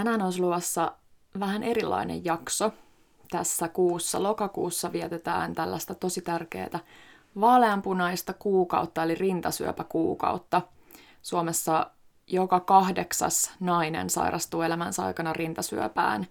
Tänään on luvassa vähän erilainen jakso. Tässä kuussa, lokakuussa vietetään tällaista tosi tärkeää vaaleanpunaista kuukautta, eli rintasyöpäkuukautta. Suomessa joka kahdeksas nainen sairastuu elämänsä aikana rintasyöpään.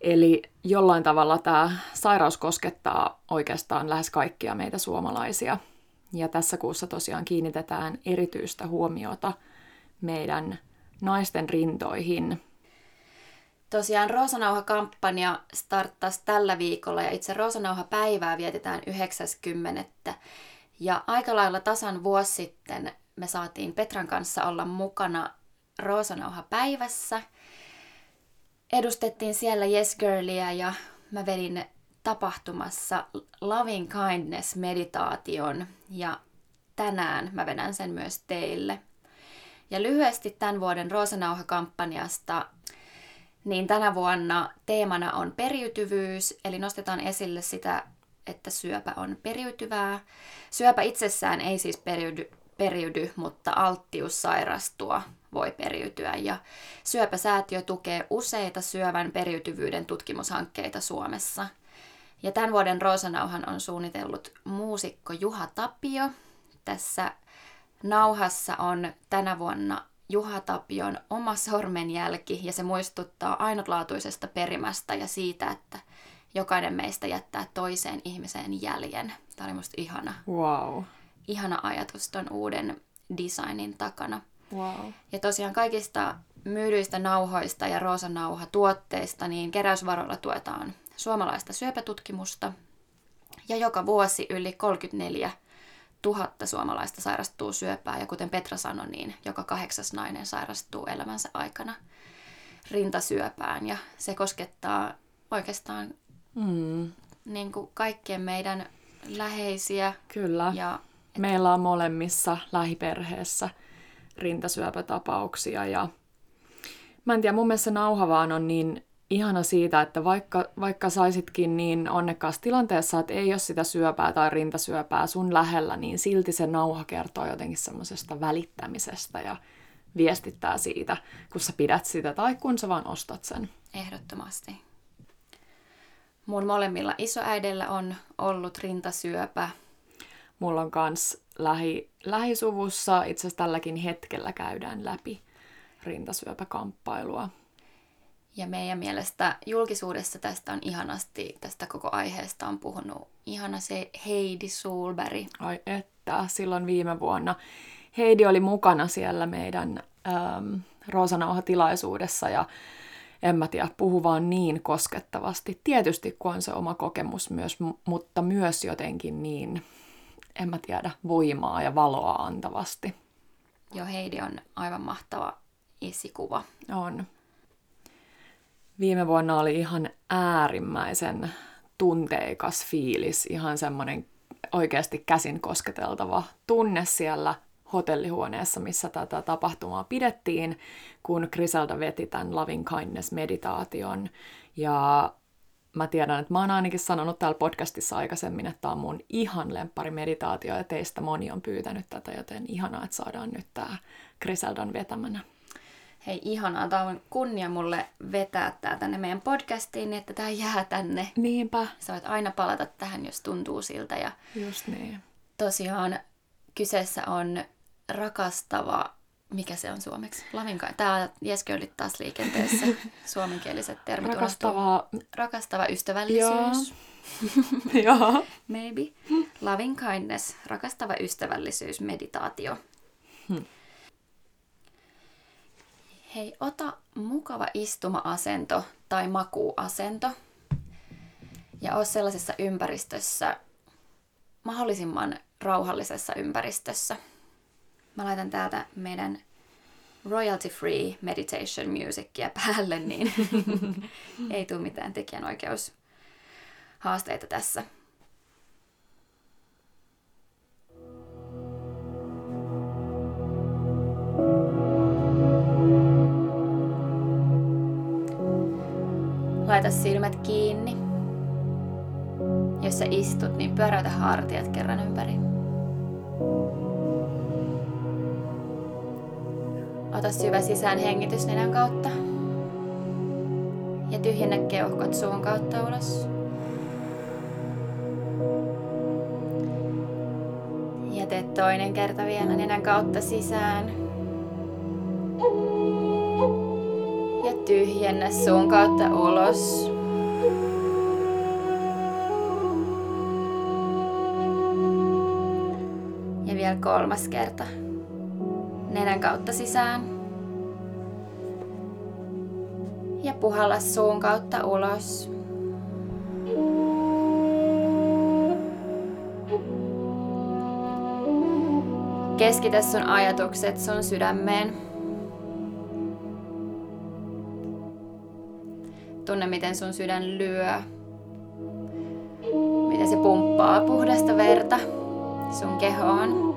Eli jollain tavalla tämä sairaus koskettaa oikeastaan lähes kaikkia meitä suomalaisia. Ja tässä kuussa tosiaan kiinnitetään erityistä huomiota meidän naisten rintoihin. Tosiaan Roosanauha-kampanja starttasi tällä viikolla ja itse Roosanauha-päivää vietetään 90. Ja aika lailla tasan vuosi sitten me saatiin Petran kanssa olla mukana Roosanauha-päivässä. Edustettiin siellä Yes Girlia ja mä vedin tapahtumassa Loving Kindness-meditaation ja tänään mä vedän sen myös teille. Ja lyhyesti tämän vuoden Roosanauha-kampanjasta, niin tänä vuonna teemana on periytyvyys, eli nostetaan esille sitä, että syöpä on periytyvää. Syöpä itsessään ei siis periydy, periydy mutta alttius sairastua voi periytyä. Ja Syöpäsäätiö tukee useita syövän periytyvyyden tutkimushankkeita Suomessa. Ja tämän vuoden Roosanauhan on suunnitellut muusikko Juha Tapio. Tässä nauhassa on tänä vuonna Juha Tapion oma sormenjälki ja se muistuttaa ainutlaatuisesta perimästä ja siitä, että jokainen meistä jättää toiseen ihmiseen jäljen. Tämä oli musta ihana. Wow. Ihana ajatus ton uuden designin takana. Wow. Ja tosiaan kaikista myydyistä nauhoista ja roosanauha tuotteista, niin keräysvaroilla tuetaan suomalaista syöpätutkimusta. Ja joka vuosi yli 34 tuhatta suomalaista sairastuu syöpää ja kuten Petra sanoi, niin joka kahdeksas nainen sairastuu elämänsä aikana rintasyöpään ja se koskettaa oikeastaan mm. niin kuin kaikkien meidän läheisiä. Kyllä. Ja, että... Meillä on molemmissa lähiperheessä rintasyöpätapauksia ja mä en tiedä, mun mielestä nauha vaan on niin ihana siitä, että vaikka, vaikka saisitkin niin onnekkaassa tilanteessa, että ei ole sitä syöpää tai rintasyöpää sun lähellä, niin silti se nauha kertoo jotenkin semmoisesta välittämisestä ja viestittää siitä, kun sä pidät sitä tai kun sä vaan ostat sen. Ehdottomasti. Mun molemmilla isoäidellä on ollut rintasyöpä. Mulla on kans lähi, lähisuvussa, itse asiassa tälläkin hetkellä käydään läpi rintasyöpäkamppailua. Ja meidän mielestä julkisuudessa tästä on ihanasti, tästä koko aiheesta on puhunut ihana se Heidi Sulberg. Ai että, silloin viime vuonna. Heidi oli mukana siellä meidän ähm, Roosanauha-tilaisuudessa ja en mä tiedä, puhu vaan niin koskettavasti. Tietysti kun on se oma kokemus myös, mutta myös jotenkin niin, en mä tiedä, voimaa ja valoa antavasti. Joo, Heidi on aivan mahtava esikuva. On viime vuonna oli ihan äärimmäisen tunteikas fiilis, ihan semmoinen oikeasti käsin kosketeltava tunne siellä hotellihuoneessa, missä tätä tapahtumaa pidettiin, kun Griselda veti tämän Loving Kindness-meditaation. Ja mä tiedän, että mä oon ainakin sanonut täällä podcastissa aikaisemmin, että tämä on mun ihan lemppari meditaatio, ja teistä moni on pyytänyt tätä, joten ihanaa, että saadaan nyt tämä Griseldan vetämänä hei ihanaa, tämä on kunnia mulle vetää tämä tänne meidän podcastiin, niin että tämä jää tänne. Niinpä. Sä voit aina palata tähän, jos tuntuu siltä. Ja Just niin. Tosiaan kyseessä on rakastava, mikä se on suomeksi? Lavinkai. Tämä Jesköylit taas liikenteessä. Suomenkieliset termit Rakastava... Rakastava ystävällisyys. Joo. Maybe. Loving kindness. Rakastava ystävällisyys. Meditaatio. Hmm. Hei, ota mukava istuma-asento tai makuasento ja ole sellaisessa ympäristössä, mahdollisimman rauhallisessa ympäristössä. Mä laitan täältä meidän royalty free meditation musicia päälle, niin ei tule mitään tekijänoikeushaasteita tässä. Laita silmät kiinni. Jos sä istut, niin pyöräytä hartiat kerran ympäri. Ota syvä sisään hengitys nenän kautta. Ja tyhjennä keuhkot suun kautta ulos. Ja tee toinen kerta vielä nenän kautta sisään. Tyhjennä suun kautta ulos. Ja vielä kolmas kerta. Nenän kautta sisään. Ja puhalla suun kautta ulos. Keskitä sun ajatukset sun sydämeen. Tunne, miten sun sydän lyö. Miten se pumppaa puhdasta verta sun kehoon.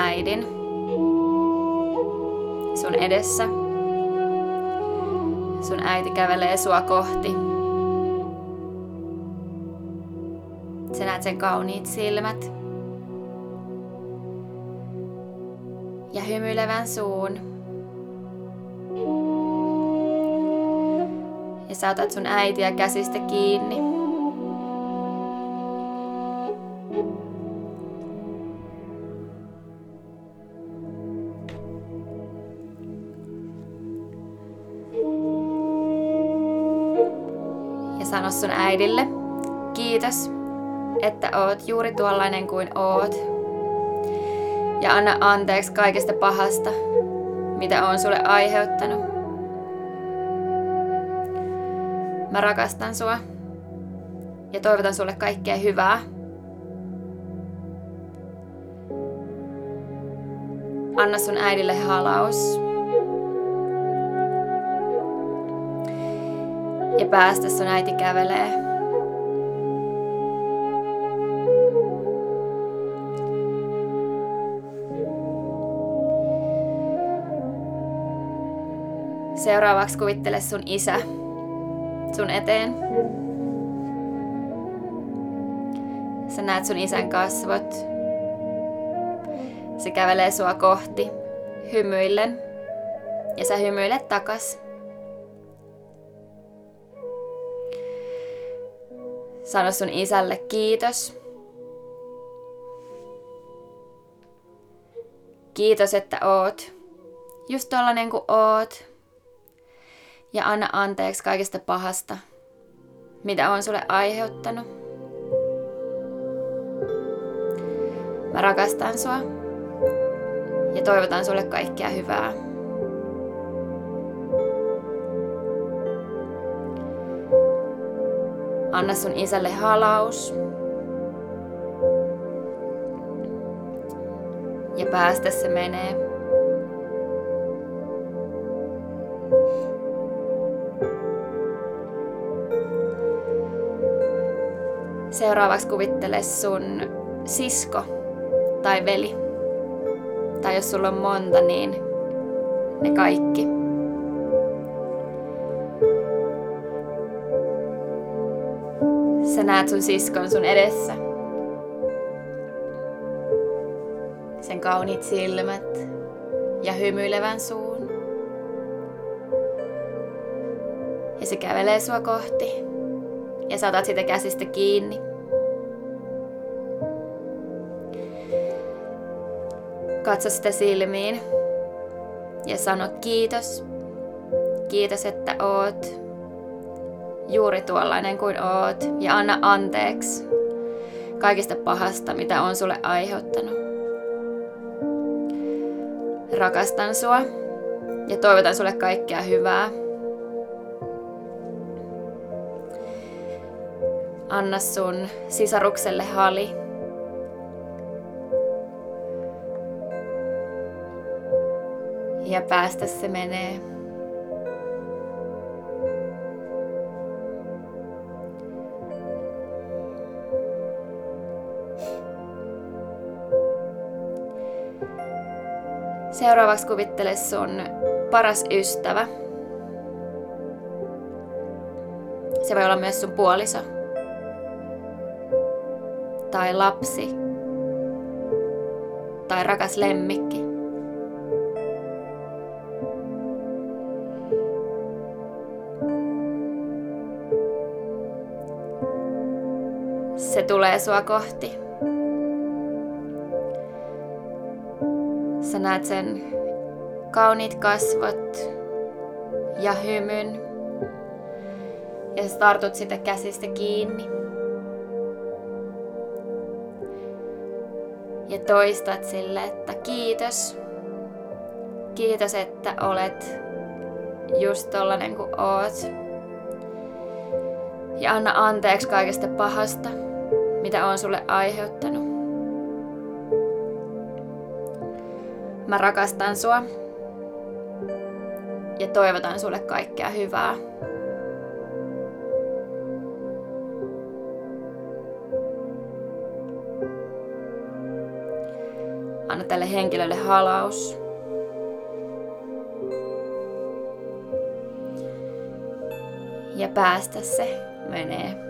Äidin sun edessä. Sun äiti kävelee sua kohti. Sä näet sen kauniit silmät. Ja hymyilevän suun. Ja sä otat sun äitiä käsistä kiinni. Sano sun äidille, kiitos, että oot juuri tuollainen kuin oot. Ja anna anteeksi kaikesta pahasta, mitä on sulle aiheuttanut. Mä rakastan sua ja toivotan sulle kaikkea hyvää. Anna sun äidille halaus. Ja päästä sun äiti kävelee. Seuraavaksi kuvittele sun isä sun eteen. Sä näet sun isän kasvot. Se kävelee sua kohti, hymyillen. Ja sä hymyilet takas. Sano sun isälle kiitos. Kiitos, että oot. Just tollanen kuin oot ja anna anteeksi kaikesta pahasta, mitä on sulle aiheuttanut. Mä rakastan sua ja toivotan sulle kaikkea hyvää. Anna sun isälle halaus. Ja päästä se menee. Seuraavaksi kuvittele sun sisko tai veli. Tai jos sulla on monta, niin ne kaikki. Sä näet sun siskon sun edessä. Sen kauniit silmät ja hymyilevän suun. Ja se kävelee sua kohti. Ja saatat sitä käsistä kiinni. Katso sitä silmiin ja sano kiitos. Kiitos, että oot juuri tuollainen kuin oot ja anna anteeksi kaikista pahasta, mitä on sulle aiheuttanut. Rakastan sua ja toivotan sulle kaikkea hyvää. Anna sun sisarukselle hali ja päästä se menee. Seuraavaksi kuvittele sun paras ystävä. Se voi olla myös sun puoliso. Tai lapsi. Tai rakas lemmikki. Se tulee sua kohti. Sä näet sen kauniit kasvot ja hymyn. Ja sä tartut sitä käsistä kiinni. Ja toistat sille, että kiitos. Kiitos, että olet just tollanen kuin oot. Ja anna anteeksi kaikesta pahasta, mitä on sulle aiheuttanut. Mä rakastan sua ja toivotan sulle kaikkea hyvää. Anna tälle henkilölle halaus. Ja päästä se menee.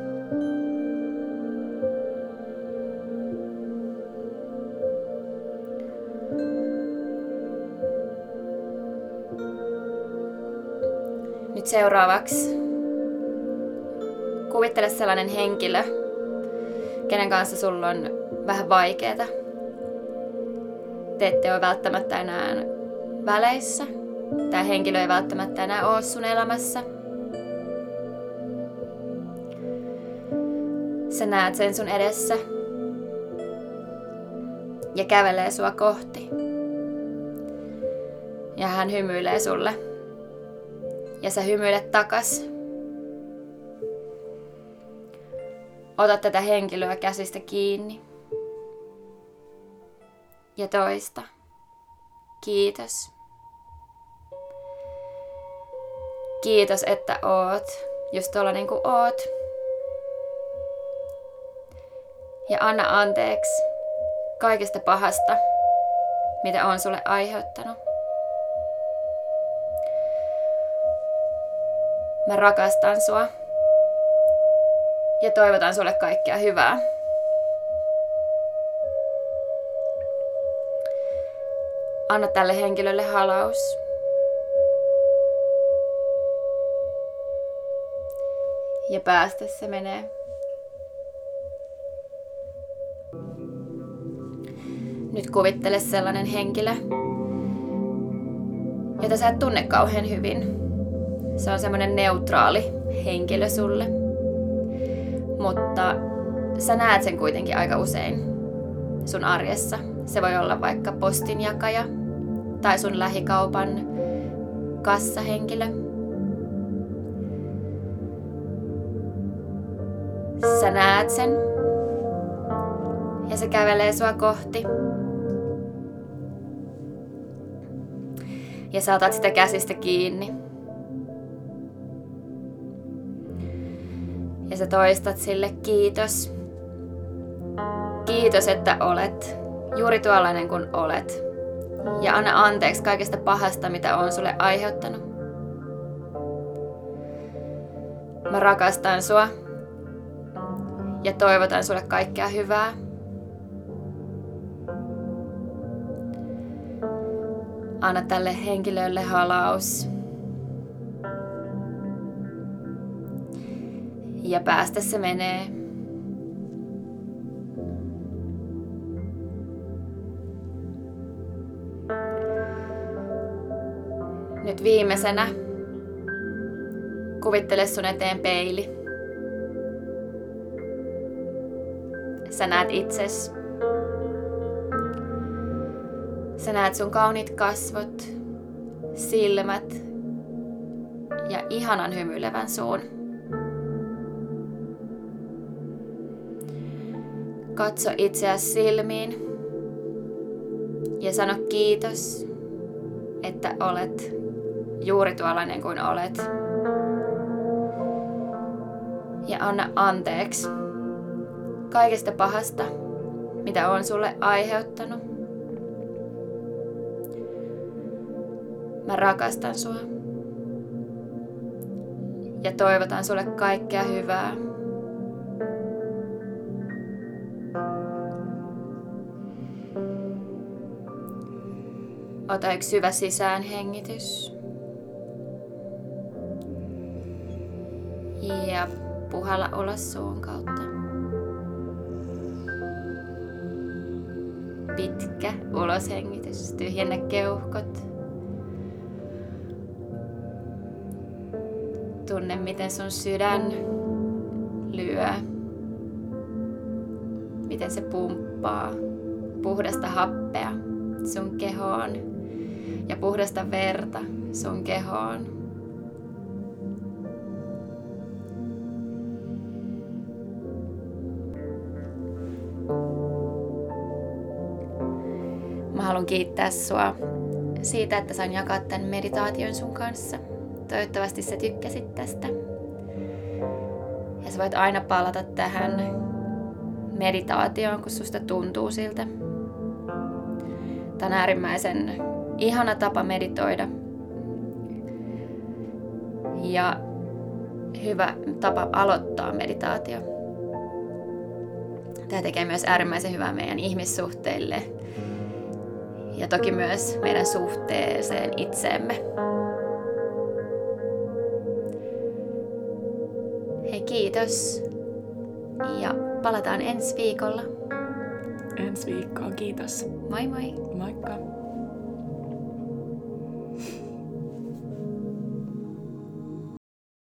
Nyt seuraavaksi kuvittele sellainen henkilö, kenen kanssa sulla on vähän vaikeeta. Te ette ole välttämättä enää väleissä. Tämä henkilö ei välttämättä enää ole sun elämässä. Sä näet sen sun edessä ja kävelee sua kohti. Ja hän hymyilee sulle ja sä hymyilet takas. Ota tätä henkilöä käsistä kiinni. Ja toista. Kiitos. Kiitos, että oot just tuolla niin kuin oot. Ja anna anteeksi kaikesta pahasta, mitä on sulle aiheuttanut. Mä rakastan sua. Ja toivotan sulle kaikkea hyvää. Anna tälle henkilölle halaus. Ja päästä se menee. Nyt kuvittele sellainen henkilö, jota sä et tunne kauhean hyvin se on semmoinen neutraali henkilö sulle. Mutta sä näet sen kuitenkin aika usein sun arjessa. Se voi olla vaikka postinjakaja tai sun lähikaupan kassahenkilö. Sä näet sen ja se kävelee sua kohti. Ja sä otat sitä käsistä kiinni. Ja sä toistat sille kiitos. Kiitos, että olet juuri tuollainen kuin olet. Ja anna anteeksi kaikesta pahasta, mitä on sulle aiheuttanut. Mä rakastan sua ja toivotan sulle kaikkea hyvää. Anna tälle henkilölle halaus. Ja päästä se menee. Nyt viimeisenä kuvittele sun eteen peili. Sä näet itses. Sä näet sun kaunit kasvot, silmät ja ihanan hymyilevän suun. Katso itseäsi silmiin ja sano kiitos, että olet juuri tuollainen kuin olet. Ja anna anteeksi kaikesta pahasta, mitä on sulle aiheuttanut. Mä rakastan sua. Ja toivotan sulle kaikkea hyvää. Ota yksi syvä sisäänhengitys. Ja puhalla ulos suun kautta. Pitkä uloshengitys. Tyhjennä keuhkot. Tunne, miten sun sydän lyö. Miten se pumppaa puhdasta happea sun kehoon ja puhdasta verta sun kehoon. Mä haluan kiittää sua siitä, että sain jakaa tämän meditaation sun kanssa. Toivottavasti sä tykkäsit tästä. Ja sä voit aina palata tähän meditaatioon, kun susta tuntuu siltä. Tämä on äärimmäisen ihana tapa meditoida. Ja hyvä tapa aloittaa meditaatio. Tämä tekee myös äärimmäisen hyvää meidän ihmissuhteille ja toki myös meidän suhteeseen itseemme. Hei kiitos ja palataan ensi viikolla. Ensi viikkoon, kiitos. Moi moi! Moikka!